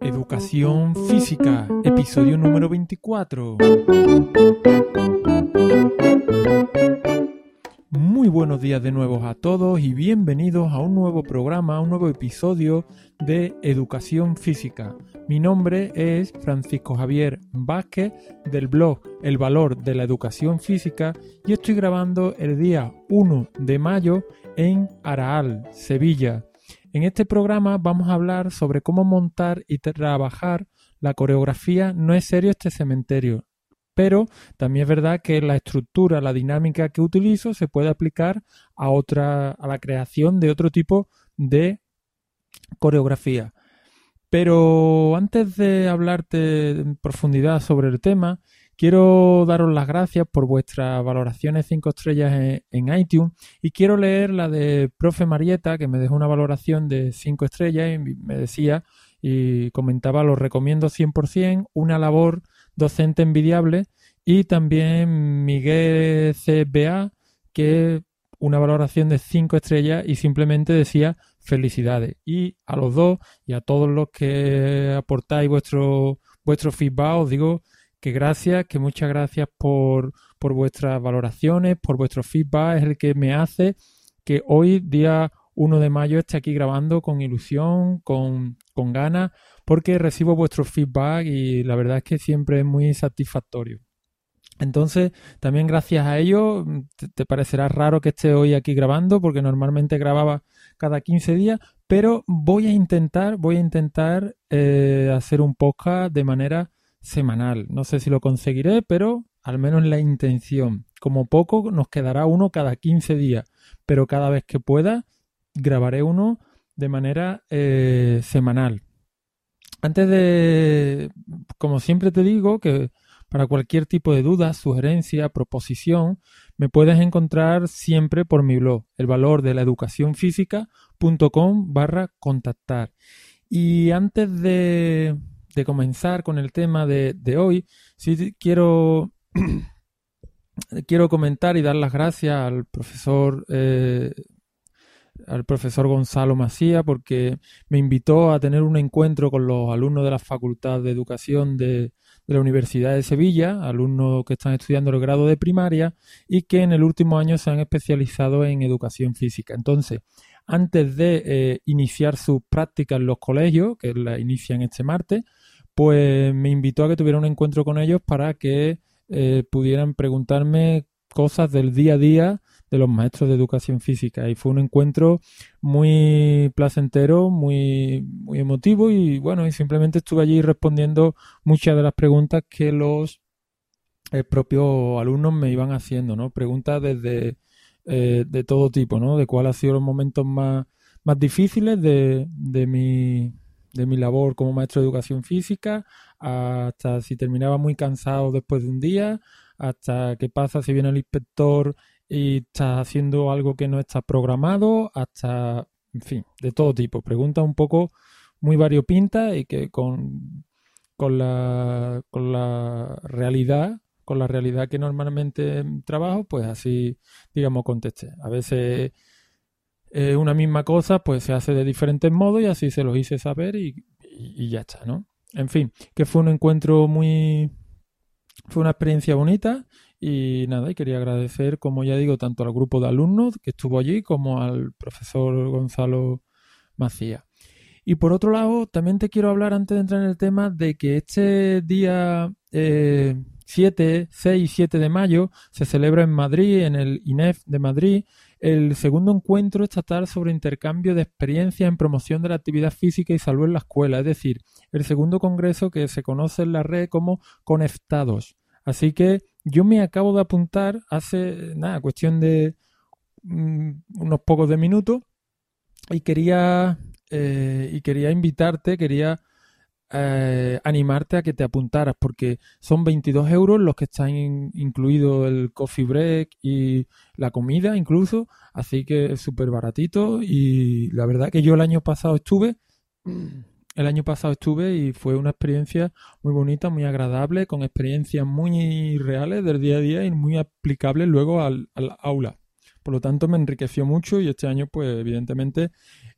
Educación Física, episodio número 24. Muy buenos días de nuevo a todos y bienvenidos a un nuevo programa, a un nuevo episodio de Educación Física. Mi nombre es Francisco Javier Vázquez del blog El Valor de la Educación Física y estoy grabando el día 1 de mayo en Araal, Sevilla. En este programa vamos a hablar sobre cómo montar y trabajar la coreografía No es serio este cementerio. Pero también es verdad que la estructura, la dinámica que utilizo se puede aplicar a otra, a la creación de otro tipo de coreografía. Pero antes de hablarte en profundidad sobre el tema, Quiero daros las gracias por vuestras valoraciones 5 estrellas en, iTunes y quiero leer la de Profe Marieta que me dejó una valoración de 5 estrellas y me decía y comentaba, lo recomiendo 100%, una labor docente envidiable y también Miguel CBA que una valoración de 5 estrellas y simplemente decía felicidades. Y a los dos y a todos los que aportáis vuestro, vuestro feedback os digo que gracias, que muchas gracias por, por vuestras valoraciones, por vuestro feedback, es el que me hace que hoy, día 1 de mayo, esté aquí grabando con ilusión, con, con ganas, porque recibo vuestro feedback y la verdad es que siempre es muy satisfactorio. Entonces, también gracias a ello, te, parecerá raro que esté hoy aquí grabando, porque normalmente grababa cada 15 días, pero voy a intentar, voy a intentar eh, hacer un podcast de manera semanal. No sé si lo conseguiré, pero al menos la intención. Como poco nos quedará uno cada 15 días, pero cada vez que pueda grabaré uno de manera eh, semanal. Antes de, como siempre te digo, que para cualquier tipo de duda, sugerencia, proposición, me puedes encontrar siempre por mi blog, el valor de la educación física.com barra contactar. Y antes de, de comenzar con el tema de, hoy, sí quiero, quiero comentar y dar las gracias al profesor eh, al profesor Gonzalo Macía porque me invitó a tener un encuentro con los alumnos de la Facultad de Educación de, de, la Universidad de Sevilla, alumnos que están estudiando el grado de primaria y que en el último año se han especializado en educación física. Entonces, antes de eh, iniciar sus prácticas en los colegios, que la inician este martes, pues me invitó a que tuviera un encuentro con ellos para que eh, pudieran preguntarme cosas del día a día de los maestros de educación física y fue un encuentro muy placentero, muy, muy emotivo y bueno, y simplemente estuve allí respondiendo muchas de las preguntas que los eh, propios alumnos me iban haciendo, ¿no? Preguntas desde eh, de todo tipo, ¿no? De cuáles han sido los momentos más, más difíciles de, de mi de mi labor como maestro de educación física, hasta si terminaba muy cansado después de un día, hasta qué pasa si viene el inspector y está haciendo algo que no está programado, hasta, en fin, de todo tipo. Preguntas un poco muy variopintas y que con, con, la, con la realidad, con la realidad que normalmente trabajo, pues así, digamos, contesté. A veces eh, una misma cosa pues se hace de diferentes modos y así se los hice saber y, ya está, ¿no? En fin, que fue un encuentro muy... fue una experiencia bonita y nada, y quería agradecer, como ya digo, tanto al grupo de alumnos que estuvo allí como al profesor Gonzalo Macías. Y por otro lado, también te quiero hablar antes de entrar en el tema de que este día eh, 7, 6 y 7 de mayo se celebra en Madrid, en el INEF de Madrid, el segundo encuentro estatal sobre intercambio de experiencias en promoción de la actividad física y salud en la escuela, es decir, el segundo congreso que se conoce en la red como Conectados. Así que yo me acabo de apuntar hace, nada, cuestión de mm, unos pocos de minutos y quería, eh, y quería invitarte, quería eh, animarte a que te apuntaras porque son 22 euros los que están incluido el coffee break y la comida incluso, así que es súper baratito y la verdad que yo el año pasado estuve, el año pasado estuve y fue una experiencia muy bonita, muy agradable, con experiencias muy reales del día a día y muy aplicables luego al, al aula. Por lo tanto, me enriqueció mucho y este año, pues evidentemente,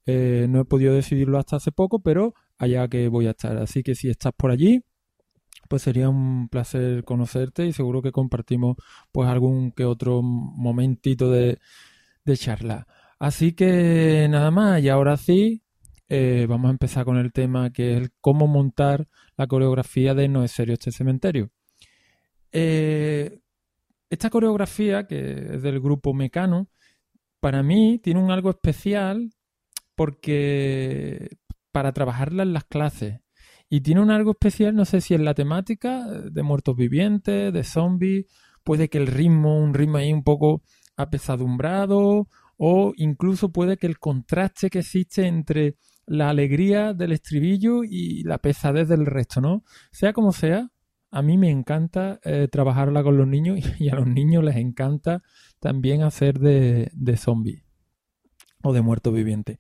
eh, no he podido decidirlo hasta hace poco, pero allá que voy a estar. Así que si estás por allí, pues sería un placer conocerte y seguro que compartimos pues algún que otro momentito de, de charla. Así que nada más, y ahora sí, eh, vamos a empezar con el tema que es cómo montar la coreografía de No es serio este cementerio. Eh, esta coreografía, que es del grupo Mecano, para mí tiene un algo especial porque para trabajarla en las clases. Y tiene un algo especial, no sé si es la temática de muertos vivientes, de zombies, puede que el ritmo, un ritmo ahí un poco apesadumbrado, o incluso puede que el contraste que existe entre la alegría del estribillo y la pesadez del resto, ¿no? Sea como sea, a mí me encanta eh, trabajarla con los niños y a los niños les encanta también hacer de, de zombie o de muerto viviente.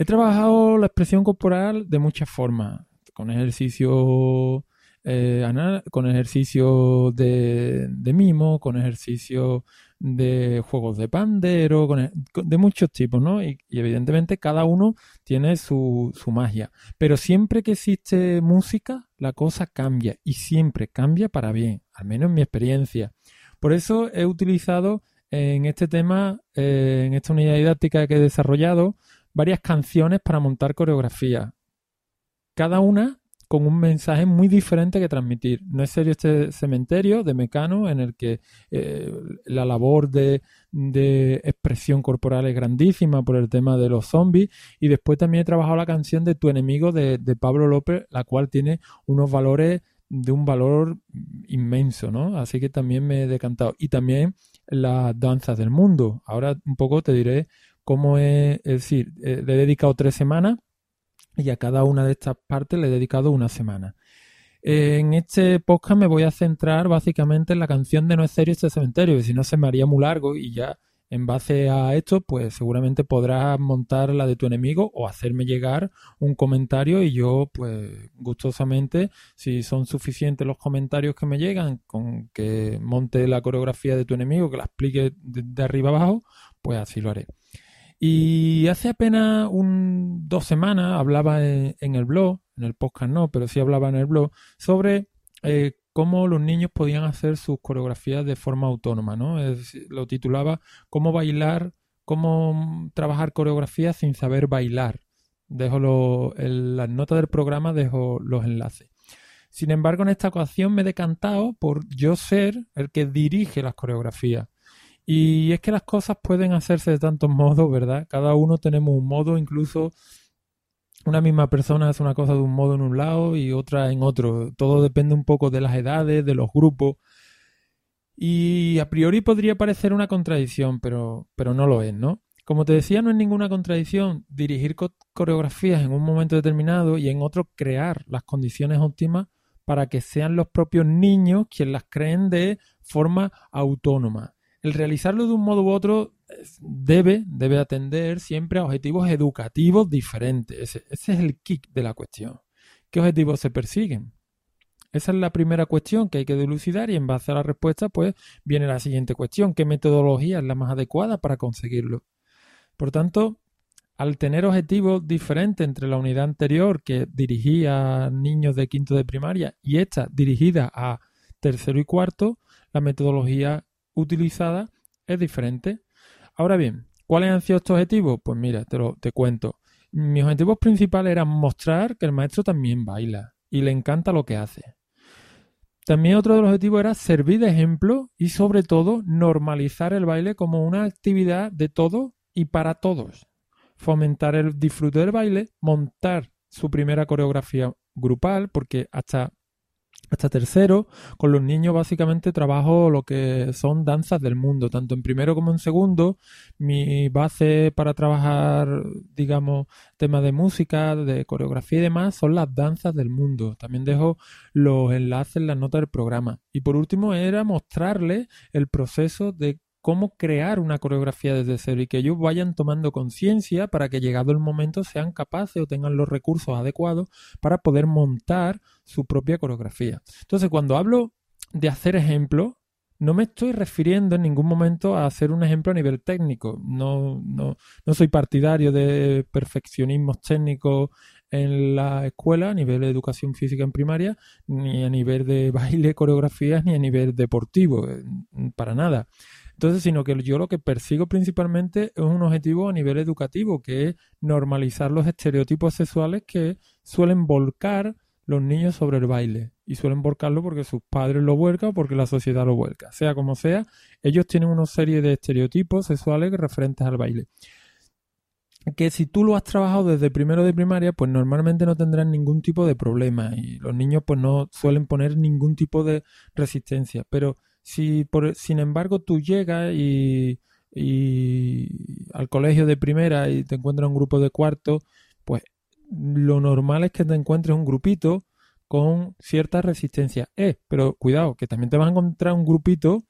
He trabajado la expresión corporal de muchas formas, con ejercicio eh, con ejercicio de, mimo, con ejercicio de juegos de pandero, e, de muchos tipos, ¿no? Y, evidentemente cada uno tiene su, magia. Pero siempre que existe música, la cosa cambia y siempre cambia para bien, al menos en mi experiencia. Por eso he utilizado en este tema, eh, en esta unidad didáctica que he desarrollado, varias canciones para montar coreografía. Cada una con un mensaje muy diferente que transmitir. No es serio este cementerio de Mecano en el que eh, la labor de, expresión corporal es grandísima por el tema de los zombies y después también he trabajado la canción de Tu enemigo de, Pablo López, la cual tiene unos valores de un valor inmenso, ¿no? Así que también me he decantado. Y también las danzas del mundo. Ahora un poco te diré cómo es, es decir, eh, le he dedicado tres semanas y a cada una de estas partes le he dedicado una semana. En este podcast me voy a centrar básicamente en la canción de No es serio este cementerio, que si no se me haría muy largo y ya en base a esto, pues seguramente podrás montar la de tu enemigo o hacerme llegar un comentario y yo, pues gustosamente, si son suficientes los comentarios que me llegan con que monte la coreografía de tu enemigo, que la explique de, arriba abajo, pues así lo haré. Y hace apenas un, dos semanas hablaba en, el blog, en el podcast no, pero sí hablaba en el blog, sobre eh, cómo los niños podían hacer sus coreografías de forma autónoma, ¿no? lo titulaba Cómo bailar, cómo trabajar coreografías sin saber bailar. Dejo las notas del programa, dejo los enlaces. Sin embargo, en esta ocasión me he decantado por yo ser el que dirige las coreografías. Y es que las cosas pueden hacerse de tantos modos, ¿verdad? Cada uno tenemos un modo, incluso una misma persona hace una cosa de un modo en un lado y otra en otro. Todo depende un poco de las edades, de los grupos. Y a priori podría parecer una contradicción, pero, pero no lo es, ¿no? Como te decía, no es ninguna contradicción dirigir coreografías en un momento determinado y en otro crear las condiciones óptimas para que sean los propios niños quienes las creen de forma autónoma el realizarlo de un modo u otro debe, debe atender siempre a objetivos educativos diferentes. Ese, es el kick de la cuestión. ¿Qué objetivos se persiguen? Esa es la primera cuestión que hay que dilucidar y en base a la respuesta pues viene la siguiente cuestión. ¿Qué metodología es la más adecuada para conseguirlo? Por tanto, al tener objetivos diferentes entre la unidad anterior que dirigía a niños de quinto de primaria y esta dirigida a tercero y cuarto, la metodología utilizada es diferente. Ahora bien, ¿cuáles han sido estos objetivos? Pues mira, te, lo, te cuento. Mis objetivos principales eran mostrar que el maestro también baila y le encanta lo que hace. También otro de los objetivos era servir de ejemplo y sobre todo normalizar el baile como una actividad de todos y para todos. Fomentar el disfrute del baile, montar su primera coreografía grupal, porque hasta hasta tercero, con los niños básicamente trabajo lo que son danzas del mundo, tanto en primero como en segundo. Mi base para trabajar, digamos, temas de música, de coreografía y demás son las danzas del mundo. También dejo los enlaces en las notas del programa. Y por último era mostrarles el proceso de cómo crear una coreografía desde cero y que ellos vayan tomando conciencia para que llegado el momento sean capaces o tengan los recursos adecuados para poder montar su propia coreografía. Entonces, cuando hablo de hacer ejemplos, no me estoy refiriendo en ningún momento a hacer un ejemplo a nivel técnico. No, no, no soy partidario de perfeccionismos técnicos en la escuela a nivel de educación física en primaria, ni a nivel de baile, coreografías, ni a nivel deportivo, eh, para nada. Entonces, sino que yo lo que persigo principalmente es un objetivo a nivel educativo, que es normalizar los estereotipos sexuales que suelen volcar los niños sobre el baile. Y suelen volcarlo porque sus padres lo vuelcan o porque la sociedad lo vuelca. Sea como sea, ellos tienen una serie de estereotipos sexuales referentes al baile que si tú lo has trabajado desde primero de primaria, pues normalmente no tendrán ningún tipo de problema y los niños pues no suelen poner ningún tipo de resistencia. Pero si por, sin embargo tú llegas y, al colegio de primera y te encuentras un grupo de cuarto, pues lo normal es que te encuentres un grupito con cierta resistencia. Eh, pero cuidado, que también te vas a encontrar un grupito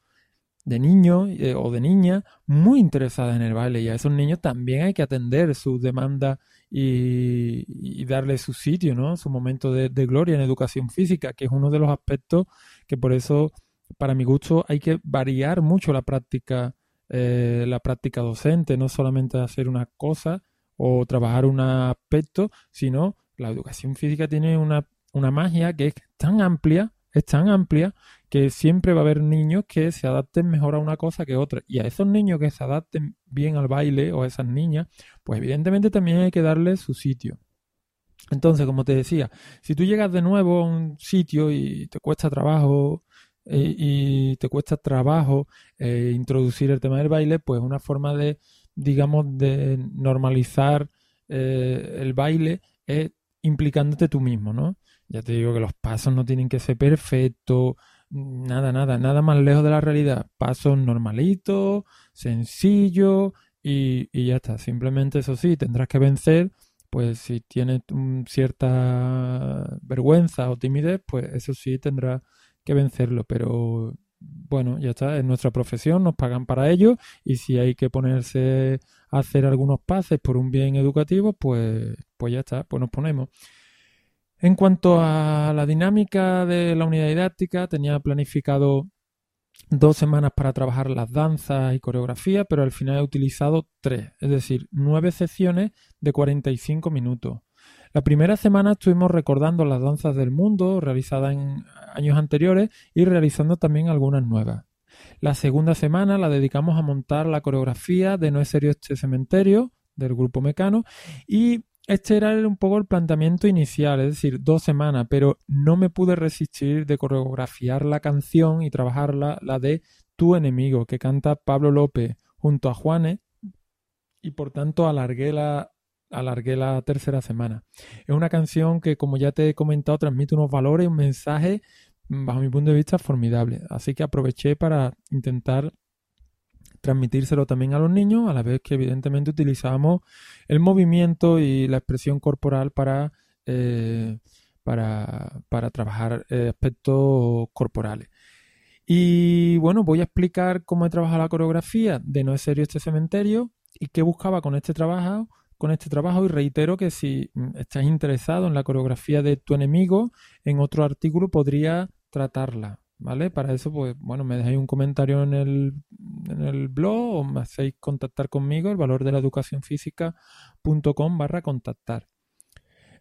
de niños eh, o de niñas muy interesadas en el baile y a esos niños también hay que atender sus demandas y, y darle su sitio, ¿no? Su momento de, gloria en educación física, que es uno de los aspectos que por eso, para mi gusto, hay que variar mucho la práctica, eh, la práctica docente, no solamente hacer una cosa o trabajar un aspecto, sino la educación física tiene una, una magia que es tan amplia, es tan amplia que siempre va a haber niños que se adapten mejor a una cosa que otra. Y a esos niños que se adapten bien al baile o a esas niñas, pues evidentemente también hay que darles su sitio. Entonces, como te decía, si tú llegas de nuevo a un sitio y te cuesta trabajo eh, y te cuesta trabajo eh, introducir el tema del baile, pues una forma de, digamos, de normalizar eh, el baile es implicándote tú mismo, ¿no? Ya te digo que los pasos no tienen que ser perfectos, Nada, nada, nada más lejos de la realidad. Pasos normalitos, sencillos y, y ya está. Simplemente eso sí, tendrás que vencer. Pues si tienes cierta vergüenza o timidez, pues eso sí tendrás que vencerlo. Pero bueno, ya está, es nuestra profesión, nos pagan para ello y si hay que ponerse a hacer algunos pases por un bien educativo, pues, pues ya está, pues nos ponemos. En cuanto a la dinámica de la unidad didáctica, tenía planificado dos semanas para trabajar las danzas y coreografía, pero al final he utilizado tres, es decir, nueve secciones de 45 minutos. La primera semana estuvimos recordando las danzas del mundo realizadas en años anteriores y realizando también algunas nuevas. La segunda semana la dedicamos a montar la coreografía de No es serio este cementerio del grupo Mecano y este era un poco el planteamiento inicial, es decir, dos semanas, pero no me pude resistir de coreografiar la canción y trabajarla, la de Tu enemigo, que canta Pablo López junto a Juanes, y por tanto alargué la, alargué la tercera semana. Es una canción que, como ya te he comentado, transmite unos valores un mensaje, bajo mi punto de vista, formidable. Así que aproveché para intentar transmitírselo también a los niños, a la vez que evidentemente utilizamos el movimiento y la expresión corporal para, eh, para, trabajar eh, aspectos corporales. Y bueno, voy a explicar cómo he trabajado la coreografía de No es serio este cementerio y qué buscaba con este trabajo con este trabajo y reitero que si mm, estás interesado en la coreografía de tu enemigo, en otro artículo podría tratarla. ¿vale? Para eso, pues, bueno, me dejáis un comentario en el, en el blog o me hacéis contactar conmigo, el valor de la educación física.com barra contactar.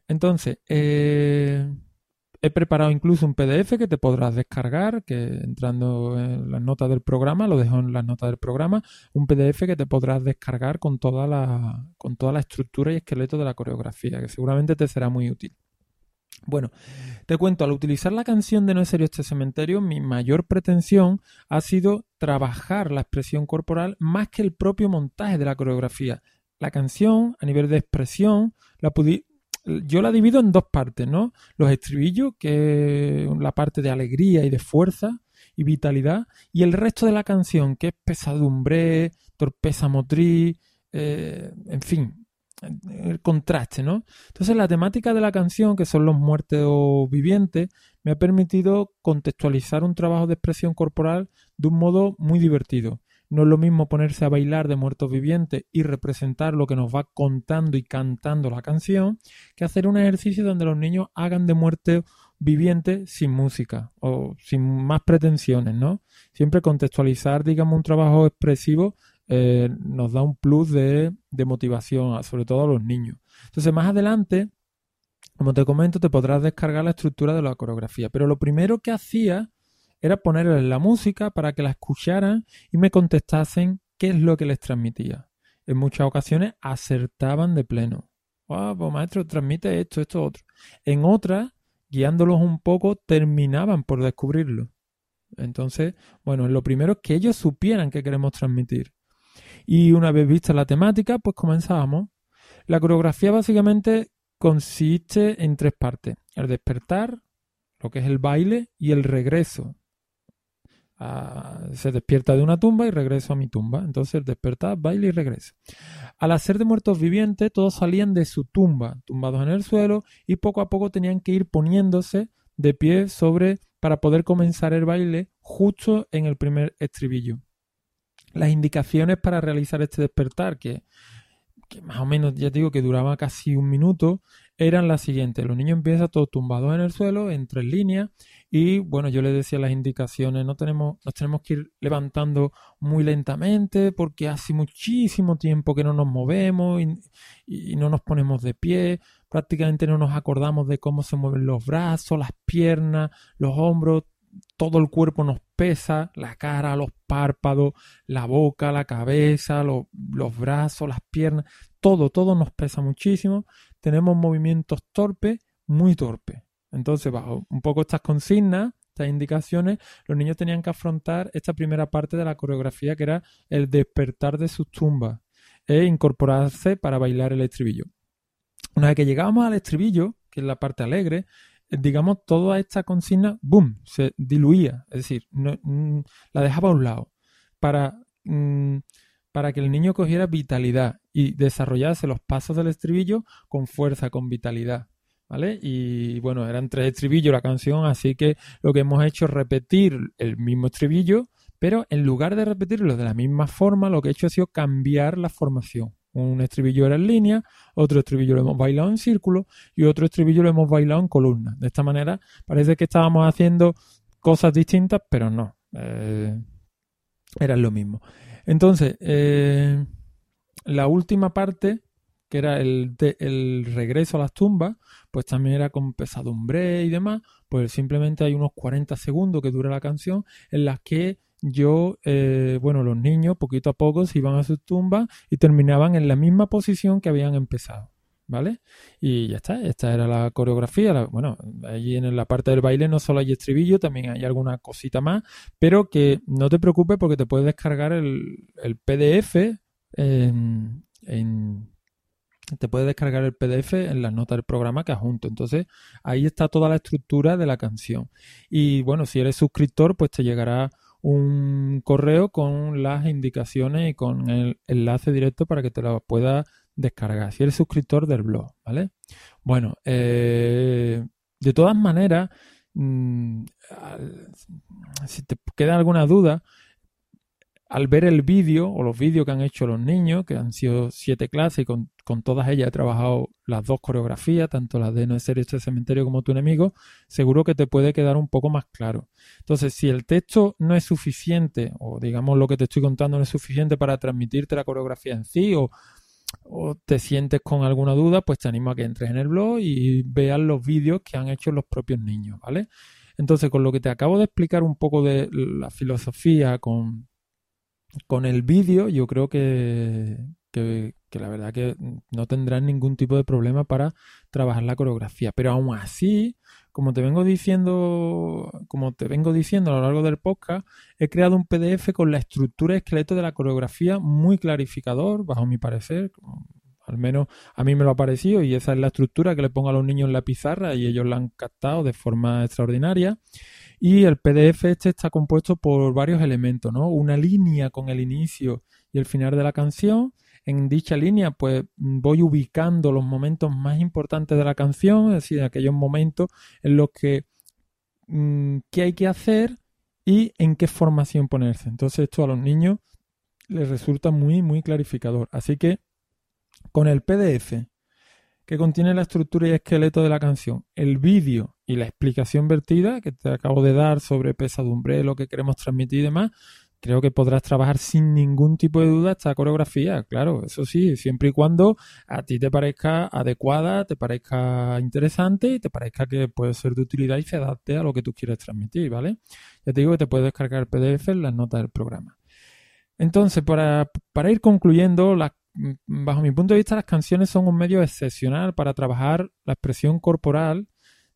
Entonces, eh, he preparado incluso un PDF que te podrás descargar, que entrando en las notas del programa, lo dejo en las notas del programa, un PDF que te podrás descargar con toda la, con toda la estructura y esqueleto de la coreografía, que seguramente te será muy útil. Bueno, te cuento, al utilizar la canción de No es serio este cementerio, mi mayor pretensión ha sido trabajar la expresión corporal más que el propio montaje de la coreografía. La canción, a nivel de expresión, la yo la divido en dos partes, ¿no? Los estribillos, que es la parte de alegría y de fuerza y vitalidad, y el resto de la canción, que es pesadumbre, torpeza motriz, eh, en fin, el contraste, ¿no? Entonces la temática de la canción, que son los muertos vivientes, me ha permitido contextualizar un trabajo de expresión corporal de un modo muy divertido. No es lo mismo ponerse a bailar de muertos vivientes y representar lo que nos va contando y cantando la canción, que hacer un ejercicio donde los niños hagan de muertos vivientes sin música o sin más pretensiones, ¿no? Siempre contextualizar, digamos, un trabajo expresivo eh, nos da un plus de, motivación, sobre todo a los niños. Entonces, más adelante, como te comento, te podrás descargar la estructura de la coreografía. Pero lo primero que hacía era ponerles la música para que la escucharan y me contestasen qué es lo que les transmitía. En muchas ocasiones acertaban de pleno. Ah, pues maestro, transmite esto, esto, otro. En otras, guiándolos un poco, terminaban por descubrirlo. Entonces, bueno, lo primero es que ellos supieran qué queremos transmitir. Y una vez vista la temática, pues comenzábamos. La coreografía básicamente consiste en tres partes. El despertar, lo que es el baile, y el regreso. Ah, se despierta de una tumba y regreso a mi tumba. Entonces, despertar, baile y regreso. Al hacer de muertos vivientes, todos salían de su tumba, tumbados en el suelo, y poco a poco tenían que ir poniéndose de pie sobre para poder comenzar el baile justo en el primer estribillo. Las indicaciones para realizar este despertar, que que más o menos, ya digo que duraba casi un minuto, eran las siguientes. Los niños empiezan todos tumbados en el suelo, en tres líneas, y bueno, yo les decía las indicaciones, no tenemos, nos tenemos que ir levantando muy lentamente porque hace muchísimo tiempo que no nos movemos y, y no nos ponemos de pie, prácticamente no nos acordamos de cómo se mueven los brazos, las piernas, los hombros, todo el cuerpo nos pesa, la cara, los párpados, la boca, la cabeza, los brazos, las piernas, todo, todo nos pesa muchísimo. Tenemos movimientos torpes, muy torpes. Entonces, bajo un poco estas consignas, estas indicaciones, los niños tenían que afrontar esta primera parte de la coreografía que era el despertar de sus tumbas e incorporarse para bailar el estribillo. Una vez que llegábamos al estribillo, que es la parte alegre, digamos, toda esta consigna, ¡boom!, se diluía, es decir, mm, la dejaba a un lado para, mm, para que el niño cogiera vitalidad y desarrollase los pasos del estribillo con fuerza, con vitalidad. ¿Vale? Y bueno, eran tres estribillos la canción, así que lo que hemos hecho es repetir el mismo estribillo, pero en lugar de repetirlo de la misma forma, lo que he hecho ha sido cambiar la formación. Un estribillo era en línea, otro estribillo lo hemos bailado en círculo y otro estribillo lo hemos bailado en columna. De esta manera parece que estábamos haciendo cosas distintas, pero no. Eh, era lo mismo. Entonces, eh, la última parte, que era el, el regreso a las tumbas, pues también era con pesadumbre y demás, pues simplemente hay unos 40 segundos que dura la canción en las que yo, eh, bueno, los niños poquito a poco se iban a sus tumbas y terminaban en la misma posición que habían empezado. ¿Vale? Y ya está, esta era la coreografía. bueno, allí en la parte del baile no solo hay estribillo, también hay alguna cosita más, pero que no te preocupes porque te puedes descargar el, PDF en, te puedes descargar el PDF en las notas del programa que adjunto. Entonces, ahí está toda la estructura de la canción. Y bueno, si eres suscriptor, pues te llegará un correo con las indicaciones y con el enlace directo para que te lo puedas descargar. Si eres suscriptor del blog, ¿vale? Bueno, eh, de todas maneras, mm, si te queda alguna duda, al ver el vídeo o los vídeos que han hecho los niños, que han sido siete clases y con, todas ellas he trabajado las dos coreografías, tanto las de No es serio este cementerio como tu enemigo, seguro que te puede quedar un poco más claro. Entonces, si el texto no es suficiente, o digamos lo que te estoy contando no es suficiente para transmitirte la coreografía en sí, o, o te sientes con alguna duda, pues te animo a que entres en el blog y veas los vídeos que han hecho los propios niños, ¿vale? Entonces, con lo que te acabo de explicar un poco de la filosofía, con con el vídeo yo creo que, que, la verdad que no tendrán ningún tipo de problema para trabajar la coreografía. Pero aún así, como te vengo diciendo, como te vengo diciendo a lo largo del podcast, he creado un PDF con la estructura esqueleto de la coreografía muy clarificador, bajo mi parecer. Al menos a mí me lo ha parecido y esa es la estructura que le pongo a los niños en la pizarra y ellos la han captado de forma extraordinaria. Y el PDF este está compuesto por varios elementos, ¿no? Una línea con el inicio y el final de la canción. En dicha línea, pues voy ubicando los momentos más importantes de la canción, es decir, aquellos momentos en los que mm, qué hay que hacer y en qué formación ponerse. Entonces esto a los niños les resulta muy, muy clarificador. Así que con el PDF que contiene la estructura y esqueleto de la canción, el vídeo y la explicación vertida que te acabo de dar sobre pesadumbre, lo que queremos transmitir y demás, creo que podrás trabajar sin ningún tipo de duda esta coreografía. Claro, eso sí, siempre y cuando a ti te parezca adecuada, te parezca interesante y te parezca que puede ser de utilidad y se adapte a lo que tú quieres transmitir, ¿vale? Ya te digo que te puedes descargar PDF en las notas del programa. Entonces, para, para ir concluyendo, bajo mi punto de vista, las canciones son un medio excepcional para trabajar la expresión corporal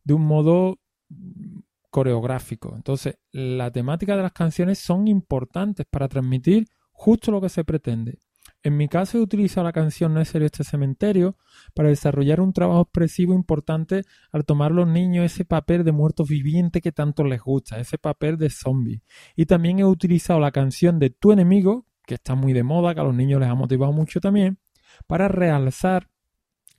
de un modo coreográfico. Entonces, la temática de las canciones son importantes para transmitir justo lo que se pretende. En mi caso he utilizado la canción No es serio este cementerio para desarrollar un trabajo expresivo importante al tomar los niños ese papel de muertos vivientes que tanto les gusta, ese papel de zombie. Y también he utilizado la canción de Tu enemigo, que está muy de moda, que a los niños les ha motivado mucho también, para realzar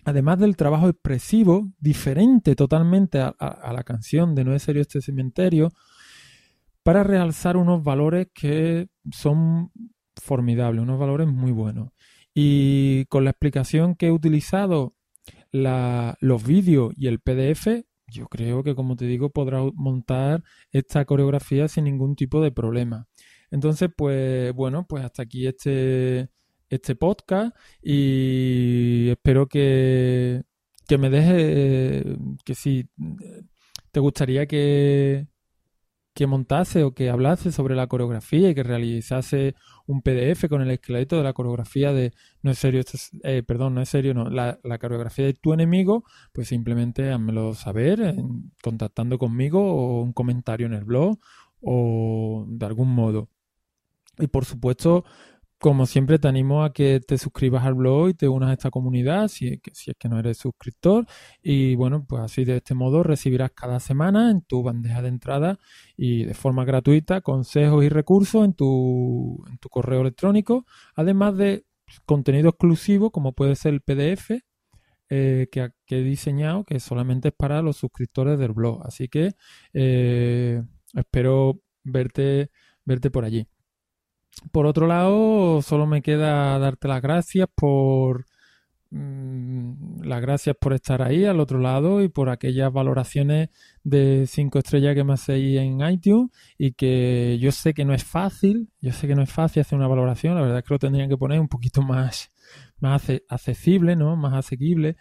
además del trabajo expresivo, diferente totalmente a, la canción de No es serio este cementerio, para realzar unos valores que son formidables, unos valores muy buenos. Y con la explicación que he utilizado, los vídeos y el PDF, yo creo que, como te digo, podrás montar esta coreografía sin ningún tipo de problema. Entonces, pues bueno, pues hasta aquí este, este podcast y espero que, que me deje que si te gustaría que, que montase o que hablase sobre la coreografía y que realizase un PDF con el esqueleto de la coreografía de no es serio, eh, perdón, no es serio, no, la, la, coreografía de tu enemigo, pues simplemente házmelo saber contactando conmigo o un comentario en el blog o de algún modo. Y por supuesto, como siempre, te animo a que te suscribas al blog y te unas a esta comunidad si, es que no eres suscriptor. Y bueno, pues así de este modo recibirás cada semana en tu bandeja de entrada y de forma gratuita consejos y recursos en tu, correo electrónico, además de contenido exclusivo como puede ser el PDF eh, que, he diseñado, que solamente es para los suscriptores del blog. Así que eh, espero verte, verte por allí. Por otro lado, solo me queda darte las gracias por mm, las gracias por estar ahí al otro lado y por aquellas valoraciones de cinco estrellas que me hacéis en iTunes y que yo sé que no es fácil, yo sé que no es fácil hacer una valoración, la verdad es que lo tendrían que poner un poquito más, más accesible, ¿no? Más asequible,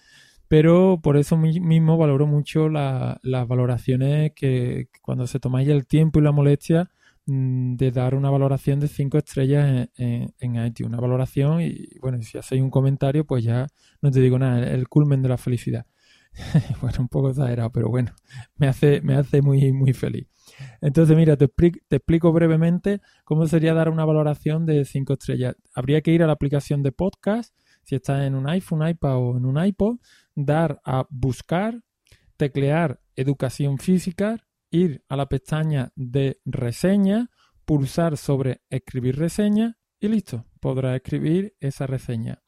pero por eso mismo valoro mucho las valoraciones que cuando se tomáis el tiempo y la molestia de dar una valoración de 5 estrellas en, en, iTunes. Una valoración y bueno, si hacéis un comentario, pues ya no te digo nada, el culmen de la felicidad. bueno, un poco exagerado, pero bueno, me hace, me hace muy, muy feliz. Entonces, mira, te, te explico brevemente cómo sería dar una valoración de 5 estrellas. Habría que ir a la aplicación de podcast, si estás en un iPhone, iPad o en un iPod, dar a buscar, teclear educación física, ir a la pestaña de reseña, pulsar sobre escribir reseña y listo, podrás escribir esa reseña.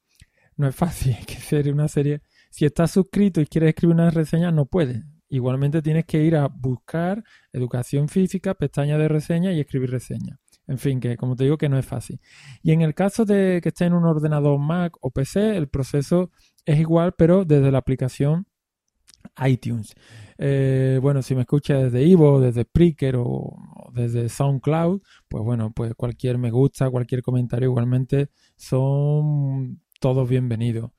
No es fácil, hay que hacer una serie. Si estás suscrito y quieres escribir una reseña, no puedes. Igualmente tienes que ir a buscar educación física, pestaña de reseña y escribir reseña. En fin, que como te digo que no es fácil. Y en el caso de que esté en un ordenador Mac o PC, el proceso es igual, pero desde la aplicación iTunes. Eh, bueno, si me escuchas desde Ivo, desde Spreaker o, desde SoundCloud, pues bueno, pues cualquier me gusta, cualquier comentario igualmente son todos bienvenidos.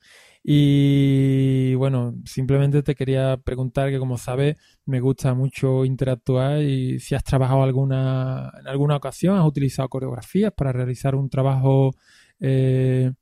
Y bueno, simplemente te quería preguntar que como sabes, me gusta mucho interactuar y si has trabajado alguna, en alguna ocasión, has utilizado coreografías para realizar un trabajo eh,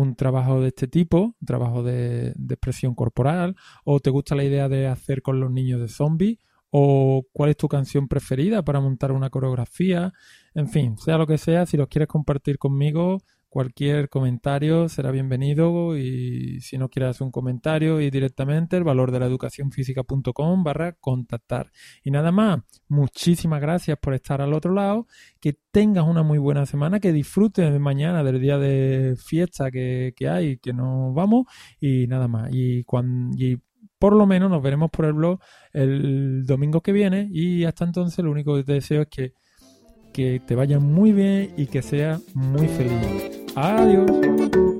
un trabajo de este tipo, un trabajo de, expresión corporal, o te gusta la idea de hacer con los niños de zombies, o cuál es tu canción preferida para montar una coreografía, en fin, sea lo que sea, si los quieres compartir conmigo, Cualquier comentario será bienvenido y si no quieres un comentario y directamente el valor de la educación física.com barra contactar. Y nada más, muchísimas gracias por estar al otro lado, que tengas una muy buena semana, que disfrutes de mañana del día de fiesta que, que hay, que nos vamos y nada más. Y, cuando, y por lo menos nos veremos por el blog el domingo que viene y hasta entonces lo único que te deseo es que que te vaya muy bien y que sea muy feliz. Adiós.